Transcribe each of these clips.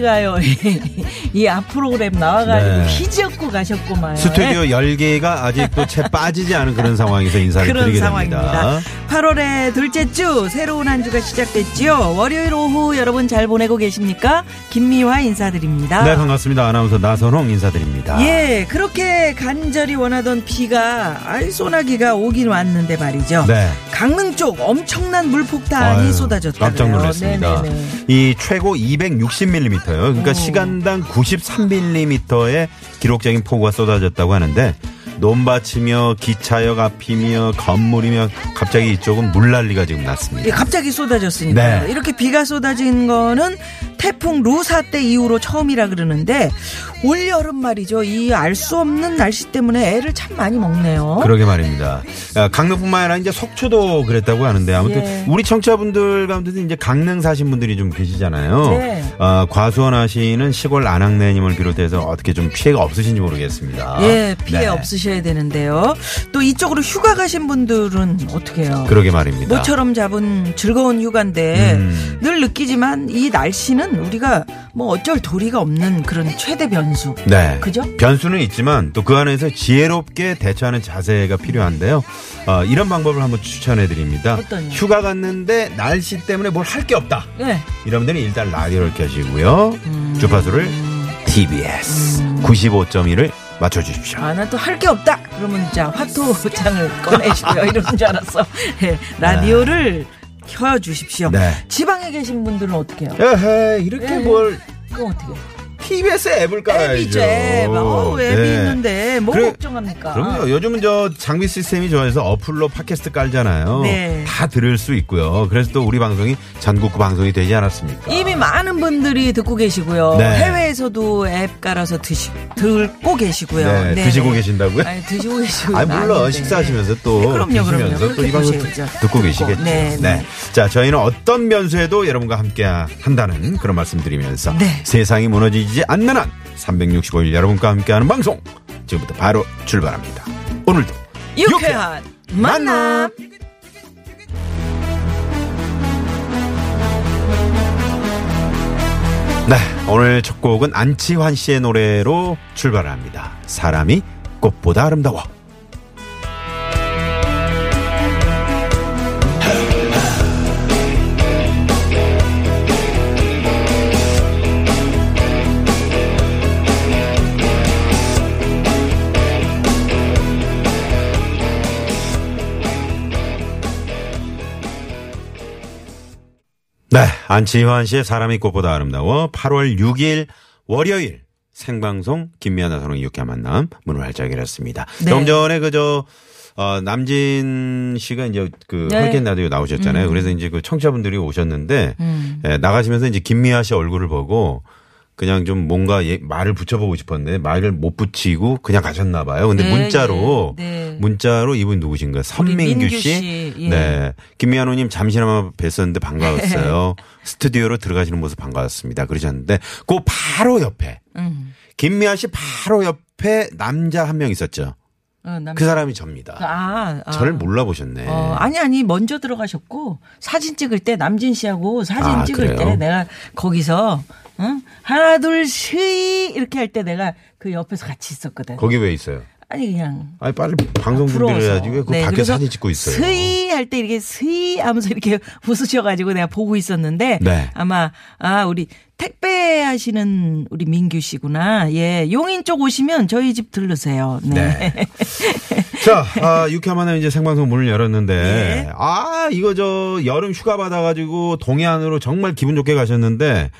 남진 씨가요. 이 앞 프로그램 나와가지고 네. 희지었고 가셨구만. 스튜디오 열개가 아직도 채 빠지지 않은 그런 상황에서 인사를 그런 드리게 상황입니다. 됩니다. 8월의 둘째 주 새로운 한 주가 시작됐지요. 월요일 오후 여러분 잘 보내고 계십니까? 김미화 인사드립니다. 네 반갑습니다. 아나운서 나선홍 인사드립니다. 예, 그렇게 간절히 원하던 비가 아이 소나기가 오긴 왔는데 말이죠. 네. 강릉 쪽 엄청난 물폭탄이 쏟아졌다. 깜짝 놀랐습니다. 네네네. 이 최고 260mm 요. 그러니까 오. 시간당 93mm의 기록적인 폭우가 쏟아졌다고 하는데 논밭이며 기차역 앞이며 건물이며 갑자기 이쪽은 물난리가 지금 예, 났습니다. 갑자기 쏟아졌으니까 네. 이렇게 비가 쏟아진 거는 태풍 루사 때 이후로 처음이라 그러는데 올 여름 말이죠 이 알 수 없는 날씨 때문에 애를 참 많이 먹네요. 그러게 말입니다. 아, 강릉뿐만 아니라 이제 속초도 그랬다고 하는데 아무튼 예. 우리 청취자분들 가운데도 이제 강릉 사신 분들이 좀 계시잖아요. 네. 아, 과수원하시는 시골 안악내님을 비롯해서 어떻게 좀 피해가 없으신지 모르겠습니다. 예, 피해 네. 없으 셔야 되는데요. 또 이쪽으로 휴가 가신 분들은 어떻게 해요? 그러게 말입니다. 모처럼 잡은 즐거운 휴가인데 음. 늘 느끼지만 이 날씨는 우리가 뭐 어쩔 도리가 없는 그런 최대 변수. 네. 그죠? 변수는 있지만 또 그 안에서 지혜롭게 대처하는 자세가 필요한데요. 어, 이런 방법을 한번 추천해 드립니다. 어떤요? 휴가 갔는데 날씨 때문에 뭘 할 게 없다. 네. 이런 분들은 일단 라디오를 켜시고요. 음. 주파수를 TBS 95.1을 맞춰주십시오. 아, 나 또 할 게 없다. 그러면 자 화토장을 꺼내시고요. 이러는 줄 알았어. 예, 라디오를 켜주십시오. 네. 지방에 계신 분들은 어떻게 해요? 에헤, 이렇게 네. 뭘 그럼 어떻게 해요? TBS 앱을 깔아야죠. 앱이죠. 앱. 어, 앱이 네. 있는데 뭐 그래- 걱정합니까? 그럼요. 요즘은 저 장비 시스템이 좋아서 어플로 팟캐스트 깔잖아요. 네. 다 들을 수 있고요. 그래서 또 우리 방송이 전국구 방송이 되지 않았습니까? 이미 많은 분들이 듣고 계시고요. 네. 해외에서도 앱 깔아서 드시, 듣고 계시고요. 네, 네. 드시고 계신다고요? 아니, 드시고 계시고. 아 물론 식사하시면서 또 네, 그럼요. 드시면서 또 이 방송. 듣고 계시겠죠. 네, 네. 자, 저희는 어떤 변수에도 여러분과 함께 한다는 그런 말씀드리면서 네. 세상이 무너지지 않는 한 365일 여러분과 함께하는 방송 지금부터 바로 출발합니다. 오늘도 유쾌한 만남. 네, 오늘 첫 곡은 안치환 씨의 노래로 출발합니다. 사람이 꽃보다 아름다워. 안치환 씨의 사람이 꽃보다 아름다워 8월 6일 월요일 생방송 김미아 나 선홍 이렇게 만남 문을 활짝 열었습니다. 네. 좀 전에 그저 어, 남진 씨가 이제 그 네. 허리케인 라디오 나오셨잖아요. 그래서 이제 그 청취자분들이 오셨는데 음. 예, 나가시면서 이제 김미아 씨 얼굴을 보고 그냥 좀 뭔가 예- 말을 붙여보고 싶었는데 말을 못 붙이고 그냥 가셨나 봐요. 근데 네, 문자로 예, 네. 문자로 이분 누구신가요? 선민규 민규 씨. 씨, 예. 네. 김미아노님 잠시나마 뵀었는데 반가웠어요. 스튜디오로 들어가시는 모습 반가웠습니다. 그러셨는데 그 바로 옆에 음. 김미아 씨 바로 옆에 남자 한 명 있었죠. 어, 남- 그 사람이 접니다. 아, 아. 저를 몰라보셨네. 어, 아니 아니 먼저 들어가셨고 사진 찍을 때 남진 씨하고 사진 아, 찍을 그래요? 때 내가 거기서 응? 하나 둘 스이 이렇게 할 때 내가 그 옆에서 같이 있었거든. 거기 왜 있어요? 아니 그냥 아니 빨리 방송. 준비를 해야지 왜그 네, 밖에 사진 찍고 있어요. 스이 할 때 이렇게 스이 하면서 이렇게 웃으셔가지고 내가 보고 있었는데 네. 아마 아 우리 택배 하시는 우리 민규 씨구나. 예, 용인 쪽 오시면 저희 집 들르세요. 네. 네. 자, 아, 유쾌한 이제 생방송 문을 열었는데, 네. 아, 이거 저 여름 휴가 받아가지고 동해안으로 정말 기분 좋게 가셨는데,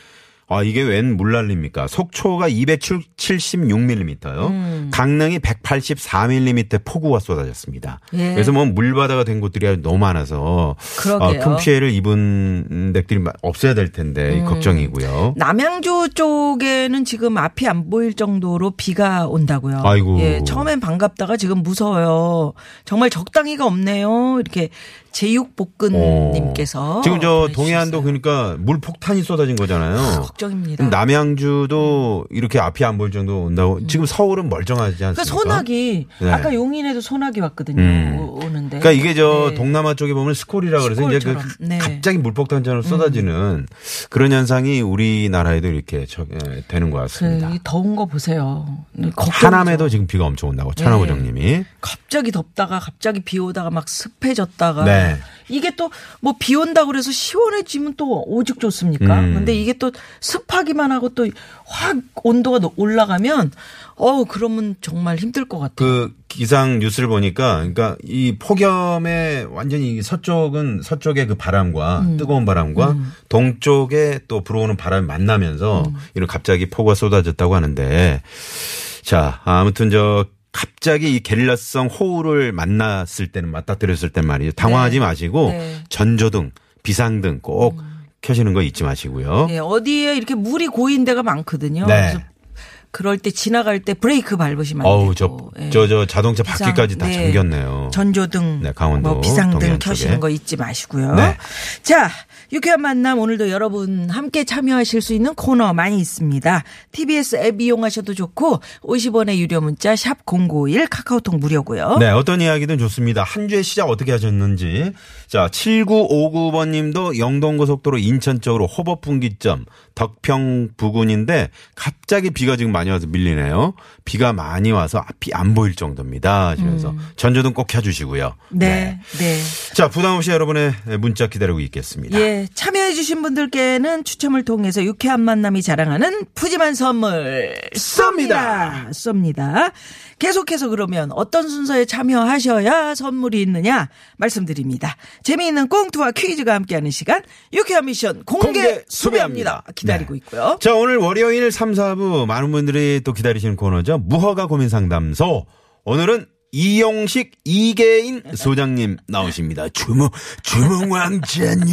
아, 이게 웬 물난리입니까? 속초가 276mm요. 음. 강릉이 184mm 폭우가 쏟아졌습니다. 예. 그래서 뭐 물바다가 된 곳들이 너무 많아서. 어, 큰 피해를 입은 댁들이 마- 없어야 될 텐데 음. 걱정이고요. 남양주 쪽에는 지금 앞이 안 보일 정도로 비가 온다고요. 아이고. 예, 처음엔 반갑다가 지금 무서워요. 정말 적당히가 없네요. 이렇게 제육볶은님께서 어. 지금 저. 동해안도 그러니까 물 폭탄이 쏟아진 거잖아요. 걱정입니다. 남양주도 이렇게 앞이 안 보일 정도 온다고. 지금 서울은 멀쩡하지 그 않습니까? 소나기 네. 아까 용인에도 소나기 왔거든요. 음. 오- 오는데. 그러니까 이게 저 네. 동남아 쪽에 보면 스콜이라 그래서 이제 그 스콜처럼. 네. 음. 갑자기 물폭탄처럼 쏟아지는 그런 현상이 우리나라에도 이렇게 저- 예, 되는 것그 같습니다. 이 더운 거 보세요. 네. 하남에도 지금 비가 엄청 온다고 천하고 네. 정님이. 갑자기 덥다가 갑자기 비 오다가 막 습해졌다가 네. 이게 또 뭐 비 온다고 그래서 시원해지면 또 오죽 좋습니까? 음. 근데 이게 또 습하기만 하고 또 확 온도가 너- 올라가면 어우 그러면 정말 힘들 것 같아요. 그 기상 뉴스를 보니까 그러니까 이 폭염에 완전히 이 서쪽은 서쪽의 그 바람과 음. 뜨거운 바람과 동쪽에 또 불어오는 바람이 만나면서 음. 이런 갑자기 폭우가 쏟아졌다고 하는데 자 아무튼 저 갑자기 이 게릴라성 호우를 만났을 때는 맞닥뜨렸을 땐 말이죠 당황하지 마시고 네. 전조등 비상등 꼭 켜시는 거 잊지 마시고요. 예, 어디에 이렇게 물이 고인 데가 많거든요. 네. 그럴 때 지나갈 때 브레이크 밟으시면 안 어우 되고. 저 예. 저저 자동차 비상, 바퀴까지 다 네. 잠겼네요. 전조등, 네, 강원도 뭐 비상등 켜시는. 거 잊지 마시고요. 네. 자, 유쾌한 만남 오늘도 여러분 함께 참여하실 수 있는 코너 많이 있습니다. TBS 앱 이용하셔도 좋고 50원의 유료 문자 샵 #051 카카오톡 무료고요. 네, 어떤 이야기든 좋습니다. 한 주의 시작 어떻게 하셨는지. 자, 7959번 님도 영동고속도로 인천 쪽으로 호법 분기점 덕평 부근인데 갑자기 비가 지금 많이 와서 밀리네요. 비가 많이 와서 앞이 안 보일 정도입니다. 하시면서 전조등 꼭 켜주시고요. 음. 네, 네. 자, 부담 없이 여러분의 문자 기다리고 있겠습니다. 예, 참여해주신 분들께는 추첨을 통해서 유쾌한 만남이 자랑하는 푸짐한 선물 쏩니다. 쏩니다. 계속해서 그러면 어떤 순서에 참여하셔야 선물이 있느냐 말씀드립니다. 재미있는 꽁트와 퀴즈가 함께하는 시간 유쾌한 미션 공개, 공개 수배합니다. 수배합니다. 기다리고 네. 있고요. 자, 오늘 월요일 3, 4부 많은 분 들이 또 기다리시는 코너죠. 무허가 고민 상담소. 오늘은 이용식 이계인 소장님 나오십니다. 주문, 주문 왕자님.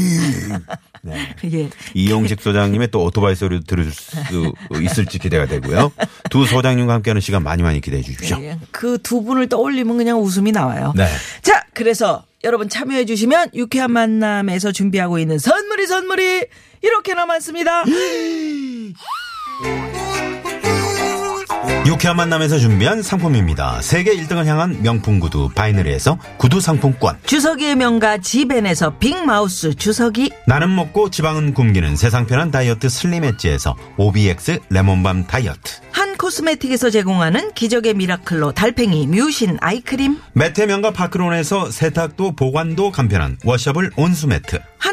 네. 예. 이용식 소장님의 또 오토바이 소리도 들을 수 있을지 기대가 되고요. 두 소장님과 함께하는 시간 많이 많이 기대해 주십시오. 그 두 분을 떠올리면 그냥 웃음이 나와요. 네. 자, 그래서 여러분 참여해 주시면 유쾌한 만남에서 준비하고 있는 선물이 선물이 이렇게나 많습니다. 유쾌한 만남에서 준비한 상품입니다. 세계 1등을 향한 명품 구두 바이너리에서 구두 상품권. 주서기의 명가 지벤에서 빅마우스 주서기 나는 먹고 지방은 굶기는 세상 편한 다이어트 슬림 엣지에서 OBX 레몬밤 다이어트. 한 코스메틱에서 제공하는 기적의 미라클로 달팽이 뮤신 아이크림 매트의 명가 파크론에서 세탁도 보관도 간편한 washable 온수매트. 한독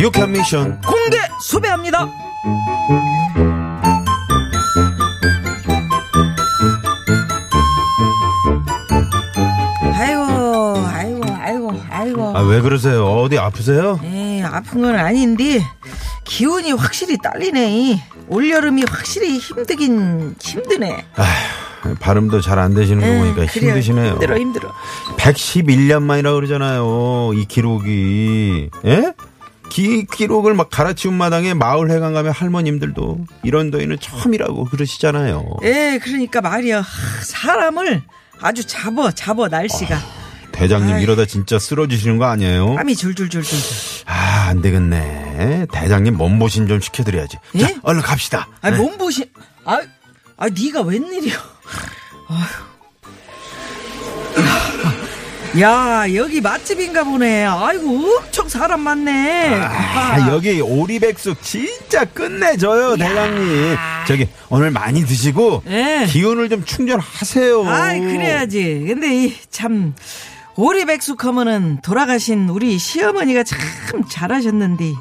유쾌한 미션. 공개 수배합니다. 아이고, 아이고, 아이고, 아이고. 아, 왜 그러세요? 어디 아프세요? 에이, 아픈 건 아닌데 기운이 확실히 딸리네. 올 여름이 확실히 힘들긴 힘드네. 아휴, 발음도 잘 안 되시는 거 에이, 보니까. 힘드시네요. 힘들어, 힘들어. 111년 만이라 그러잖아요. 이 기록이. 예? 기, 기록을 막 갈아치운 마당에 마을 회관 가면 할머님들도 이런 더위는 처음이라고 그러시잖아요. 예, 그러니까 말이야. 하, 사람을 아주 잡어, 잡어, 날씨가. 대장님 아이. 이러다 진짜 쓰러지시는 거 아니에요? 땀이 줄줄줄줄. 아, 안 되겠네. 대장님 몸보신 좀 시켜드려야지. 자, 예? 얼른 갑시다. 아, 네. 몸보신. 아, 아, 네가 웬일이야. 야, 여기 맛집인가 보네. 아이고, 엄청 사람 많네. 아, 여기 오리백숙 진짜 끝내줘요, 대장님. 저기, 오늘 많이 드시고, 예. 기운을 좀 충전하세요. 아이, 그래야지. 근데 이, 참, 오리백숙 하면은 돌아가신 우리 시어머니가 참 잘하셨는데.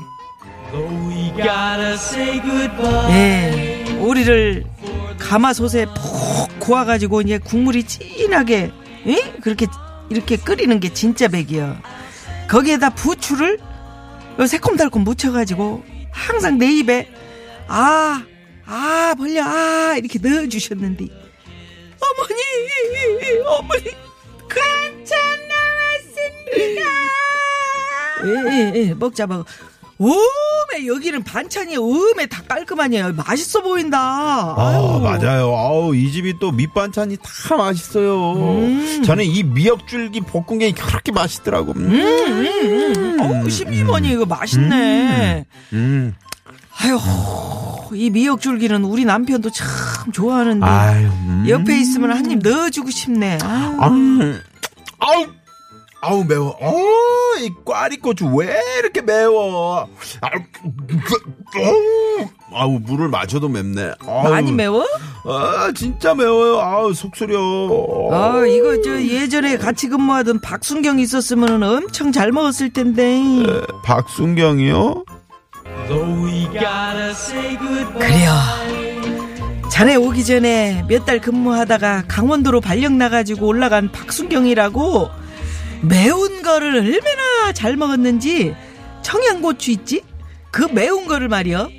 예, 오리를 가마솥에 푹 구워가지고 이제 국물이 진하게, 예? 그렇게, 이렇게 끓이는 게 진짜 백이야. 거기에다 부추를 새콤달콤 묻혀가지고 항상 내 입에, 아, 아, 벌려, 아, 이렇게 넣어주셨는데. 어머니, 어머니, 반찬 나왔습니다. 예, 예, 예, 먹자, 먹어. 오메, 여기는 반찬이 오메 다 깔끔하네요. 맛있어 보인다. 아, 아유. 맞아요. 아우, 이 집이 또 밑반찬이 다 맛있어요. 음. 저는 이 미역줄기 볶음게 그렇게 맛있더라고. 음. 음, 어우, 심심하니 이거 맛있네. 음. 아유, 이 미역줄기는 우리 남편도 참 좋아하는데. 아유. 음. 옆에 있으면 한 입 넣어주고 싶네. 아유. 아, 아우, 아우 매워. 어, 이 꽈리고추 왜 이렇게 매워? 아우, 그, 어우, 아우 물을 마셔도 맵네. 아우, 많이 매워? 아, 진짜 매워요. 아우 속쓰려. 아, 이거 저 예전에 같이 근무하던 박순경 있었으면 엄청 잘 먹었을 텐데. 에, 박순경이요? 그래요. 자네 오기 전에 몇 달 근무하다가 강원도로 발령 나가지고 올라간 박순경이라고 매운 거를 얼마나 잘 먹었는지 청양고추 있지? 그 매운 거를 말이여.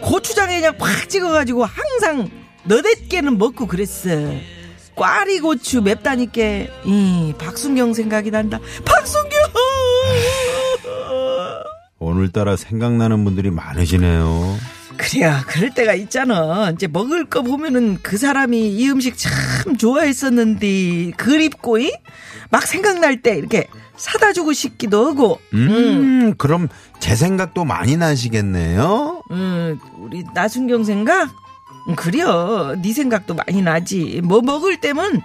고추장에 그냥 팍 찍어가지고 항상 너댓게는 먹고 그랬어. 꽈리 고추 맵다니까 이 박순경 생각이 난다. 박순경! 오늘따라 생각나는 분들이 많으시네요. 그래야 그럴 때가 있잖아. 이제 먹을 거 보면은 그 사람이 이 음식 참 좋아했었는데 그립고 이? 막 생각날 때 이렇게 사다 주고 싶기도 하고. 음, 그럼 제 생각도 많이 나시겠네요. 음, 우리 나순경 생각? 음, 그래요. 네 생각도 많이 나지. 뭐 먹을 때면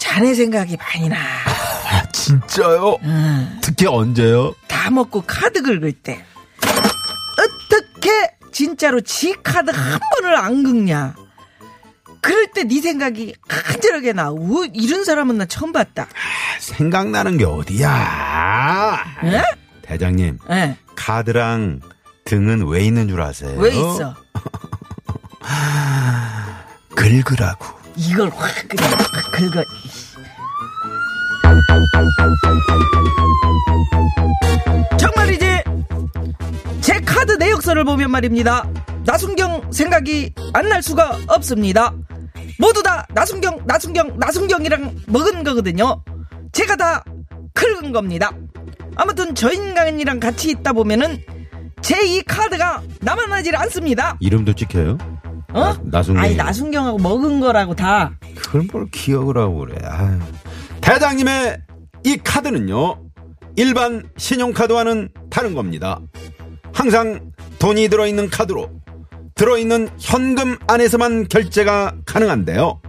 자네 생각이 많이 나. 아, 진짜요? 음, 특히 언제요? 다 먹고 카드 긁을 때. 어떻게 진짜로 지 카드 한 번을 안 긁냐? 그럴 때 네 생각이 간절하게 나. 우, 이런 사람은 나 처음 봤다. 생각나는 게 어디야? 예? 대장님, 예. 카드랑 등은 왜 있는 줄 아세요? 왜 있어? 긁으라고. 이걸 확 그냥 확 긁어. 정말이지 제 카드 내역서를 보면 말입니다. 나순경 생각이 안 날 수가 없습니다. 모두 다 나순경, 나순경, 나순경이랑 먹은 거거든요. 제가 다 긁은 겁니다. 아무튼 저 인간이랑 같이 있다 보면은 제 이 카드가 남아나질 않습니다. 이름도 찍혀요? 어? 나- 나순경. 아니 나순경하고 먹은 거라고 다. 그걸 뭘 기억을 하고 그래. 아유. 대장님의 이 카드는요. 일반 신용카드와는 다른 겁니다. 항상 돈이 들어있는 카드로 들어있는 현금 안에서만 결제가 가능한데요.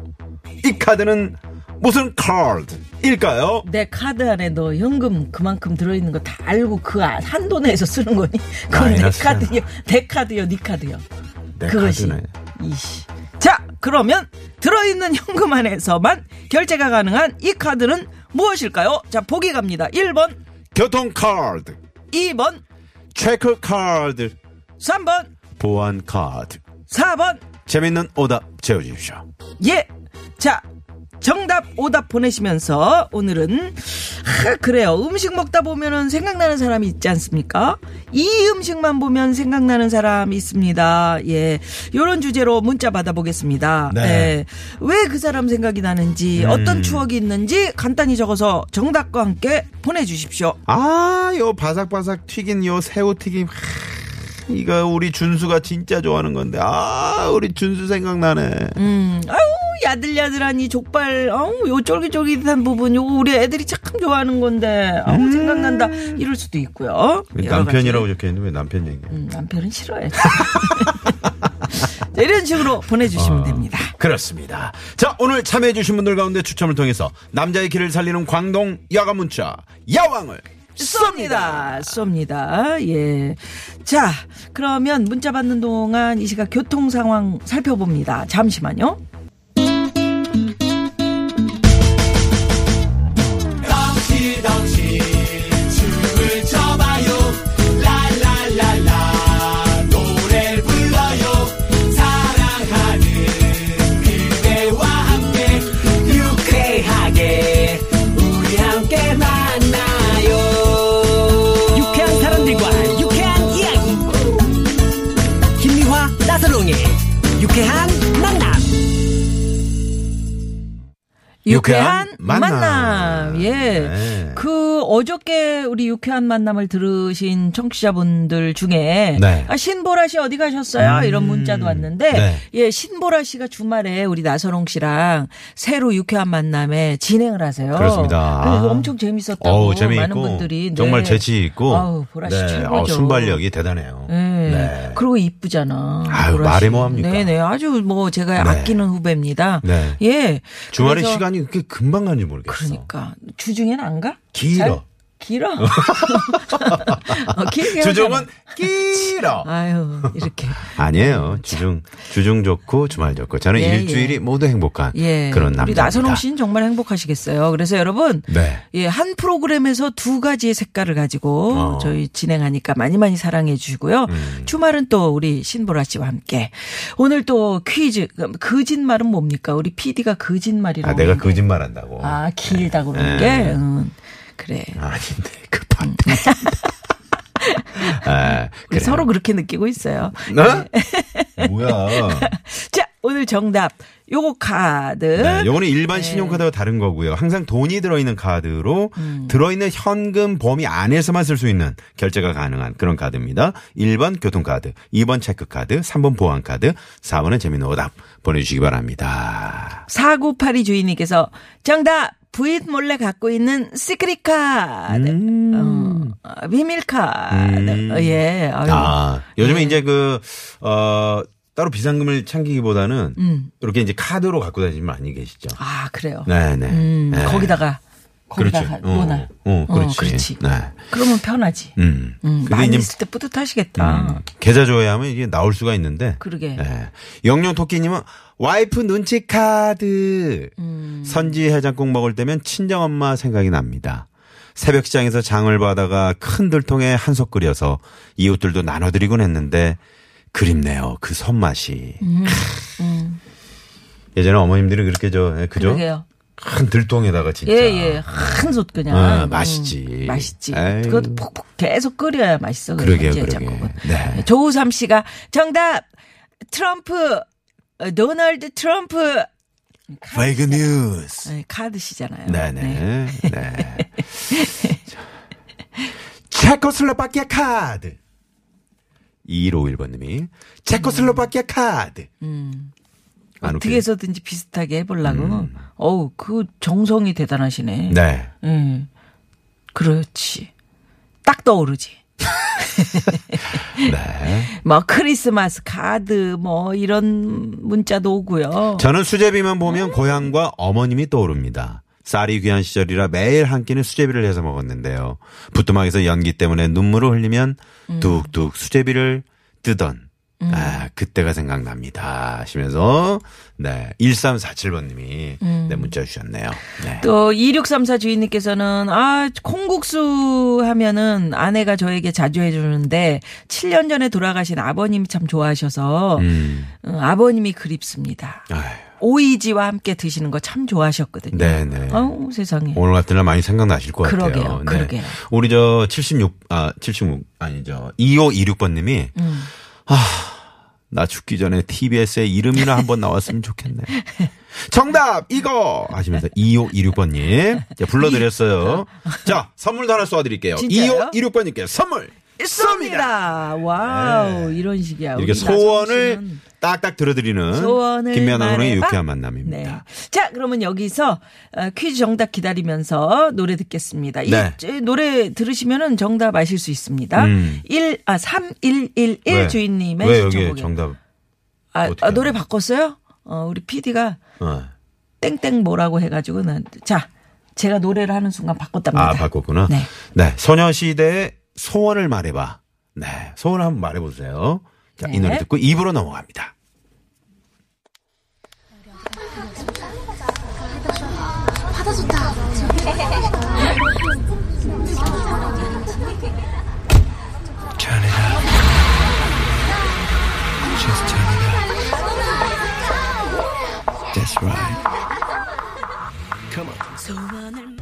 이 카드는 무슨 카드일까요? 내 카드 안에 너 현금 그만큼 들어있는 거 다 알고 그 아- 한도 내에서 쓰는 거니? 그건 내. 카드요, 내 카드요, 네 카드요. 내 그것이 카드네. 이씨. 자, 그러면 들어있는 현금 안에서만 결제가 가능한 이 카드는 무엇일까요? 자, 보기 갑니다. 1번, 교통카드, 2번, 체크 카드, 3번, 보안 카드. 4번. 재밌는 오답 채워주십시오. 예. 자, 정답 오답 보내시면서 오늘은 하, 그래요. 음식 먹다 보면은 생각나는 사람이 있지 않습니까? 이 음식만 보면 생각나는 사람이 있습니다. 예. 요런 주제로 문자 받아보겠습니다. 네. 예. 왜그 사람 생각이 나는지 어떤 추억이 있는지 간단히 적어서 정답과 함께 보내주십시오. 아, 요 바삭바삭 튀긴 요 새우 튀김. 하, 이거 우리 준수가 진짜 좋아하는 건데. 아, 우리 준수 생각나네. 음, 아유, 야들야들한 이 족발, 아우, 요 쫄깃쫄깃한 부분, 요 우리 애들이 참 좋아하는 건데, 아우, 생각난다. 이럴 수도 있고요. 남편이라고. 적혀있는데 왜 남편 얘기? 음, 남편은 싫어해. 자, 이런 식으로 보내주시면 됩니다. 그렇습니다. 자, 오늘 참여해주신 분들 가운데 추첨을 통해서 남자의 길을 살리는 광동 야간 문자 야왕을 쏩니다. 쏩니다. 예. 자, 그러면 문자 받는 동안 이 시각 교통 상황 살펴봅니다. 잠시만요. 유쾌한 만남. 만남. 예. 네. 그 어저께 우리 유쾌한 만남을 들으신 청취자분들 중에 네. 아, 신보라 씨 어디 가셨어요? 이런 문자도 왔는데 네. 예, 신보라 씨가 주말에 우리 나선홍 씨랑 새로 유쾌한 만남에 진행을 하세요. 그렇습니다. 그래서 아. 엄청 재밌었다고 어우, 재미있고 많은 분들이 네. 정말 재치 있고 아우, 보라 씨 네, 최고죠. 어, 순발력이 대단해요. 예. 네. 그리고 이쁘잖아. 아유, 말해 씨. 뭐합니까? 네네. 아주 뭐 제가 네. 아끼는 후배입니다. 네. 예. 주말에 시간이 그렇게 금방 간지 모르겠어. 그러니까 주중엔 안 가? 길어. 잘? 길어. 어, 길게 주중은. 길어. 아유 이렇게 아니에요. 주중 주중 좋고 주말 좋고 저는 예, 일주일이 예. 모두 행복한 예 그런 우리 남자입니다. 나선홍 씨는 정말 행복하시겠어요. 그래서 여러분 네. 예, 한 프로그램에서 두 가지의 색깔을 가지고 어. 음. 저희 진행하니까 많이 많이 사랑해 주시고요. 주말은 또 우리 신보라 씨와 함께 오늘 또 퀴즈 거짓말은 뭡니까? 우리 PD가 거짓말이라고 아 내가. 거짓말한다고. 아 길다 그러는 네. 게 음, 그래. 아닌데 그 반대. 아, 우리 그래요. 서로 그렇게 느끼고 있어요. 네? 뭐야? 자, 오늘 정답. 요거 카드. 네, 요거는 네. 일반 신용카드와 다른 거고요. 항상 돈이 들어있는 카드로 음. 들어있는 현금 범위 안에서만 쓸 수 있는 결제가 가능한 그런 카드입니다. 1번 교통카드, 2번 체크카드, 3번 보안카드, 4번은 재미있는 오답 보내주시기 바랍니다. 4982 주인님께서 정답. 부인 몰래 갖고 있는 secret 카드. 음. 어, 비밀 카드. 어, 예. 아유. 아, 요즘에 네. 이제 그, 어, 따로 비상금을 챙기기보다는 음. 이렇게 이제 카드로 갖고 다니시는 분 많이 계시죠. 아, 그래요. 네네. 음, 네. 거기다가 거기다가 어, 놓나. 어, 그렇지. 그렇지. 네. 그러면 편하지. 음. 음, 많이 이제 있을 때 뿌듯하시겠다. 음, 계좌 조회하면 이게 나올 수가 있는데. 그러게. 네. 영영 토끼님은 와이프 눈치 카드. 음. 선지 해장국 먹을 때면 친정 엄마 생각이 납니다. 새벽 시장에서 장을 받아가 큰 들통에 한솥 끓여서 이웃들도 나눠드리곤 했는데 그립네요. 그 손맛이. 예전에 어머님들이 그렇게 저 예, 그죠? 음. 그러게요. 큰 들통에다가 진짜. 예, 예. 한솥 그냥. 아, 음, 맛있지. 맛있지. 에이. 그것도 푹푹 계속 끓여야 맛있어. 그러게요, 그래서 그러게. 제작국은. 네. 조우삼 씨가 정답! 트럼프! 어, 도널드 트럼프! 페이크 뉴스. 네, 카드시잖아요. 네네. 네. 네. 체코슬로바키아 카드. 2151번님이 체코슬로바키아 카드. 안 어떻게? 해서든지 비슷하게 해보려고. 어우, 그 정성이 대단하시네. 음. 네. 음. 그렇지. 딱 떠오르지. 네. 뭐 크리스마스 카드 뭐 이런 문자도 오고요. 저는 수제비만 보면 고향과 어머님이 떠오릅니다. 쌀이 귀한 시절이라 매일 한 끼는 수제비를 해서 먹었는데요. 부뚜막에서 연기 때문에 눈물을 흘리면 뚝뚝 수제비를 뜨던 아, 그때가 생각납니다. 하시면서 네. 1347번님이 네, 문자 주셨네요. 네. 또 2634 주인님께서는 아 콩국수 하면은 아내가 저에게 자주 해주는데 7년 전에 돌아가신 아버님이 참 좋아하셔서 음. 어, 아버님이 그립습니다. 아유. 오이지와 함께 드시는 거 참 좋아하셨거든요. 네네. 아우 세상에. 오늘 같은 날 많이 생각나실 것 같아요. 그러게요, 그러게요. 우리 저 76, 아, 76, 아니죠. 2526번님이, 음. 아, 나 죽기 전에 TBS에 이름이나 한번 나왔으면 좋겠네. 정답! 이거! 하시면서 2526번님. 불러드렸어요. 자, 선물도 하나 쏴드릴게요. 진짜요? 2526번님께 선물! 쏩니다. 와우 이런 식이야. 네. 이렇게 소원을 딱딱 들어드리는 김미아나 말해봐. 유쾌한 만남입니다. 네. 자, 그러면 여기서 어, 퀴즈 정답 기다리면서 노래 듣겠습니다. 이 네. 저, 노래 들으시면은 정답 아실 수 있습니다. 음. 1, 아, 3111 왜? 주인님의 왜 여기. 정답? 아, 아, 노래 바꿨어요? 어, 우리 PD가 어. 땡땡 뭐라고 해가지고 난 자, 제가 노래를 하는 순간 바꿨답니다. 아, 바꿨구나. 네. 네. 소녀시대의 소원을 말해봐. 네. 소원을 한번 말해보세요. 자, 이 네. 노래 듣고 입으로 넘어갑니다. Right. Come on.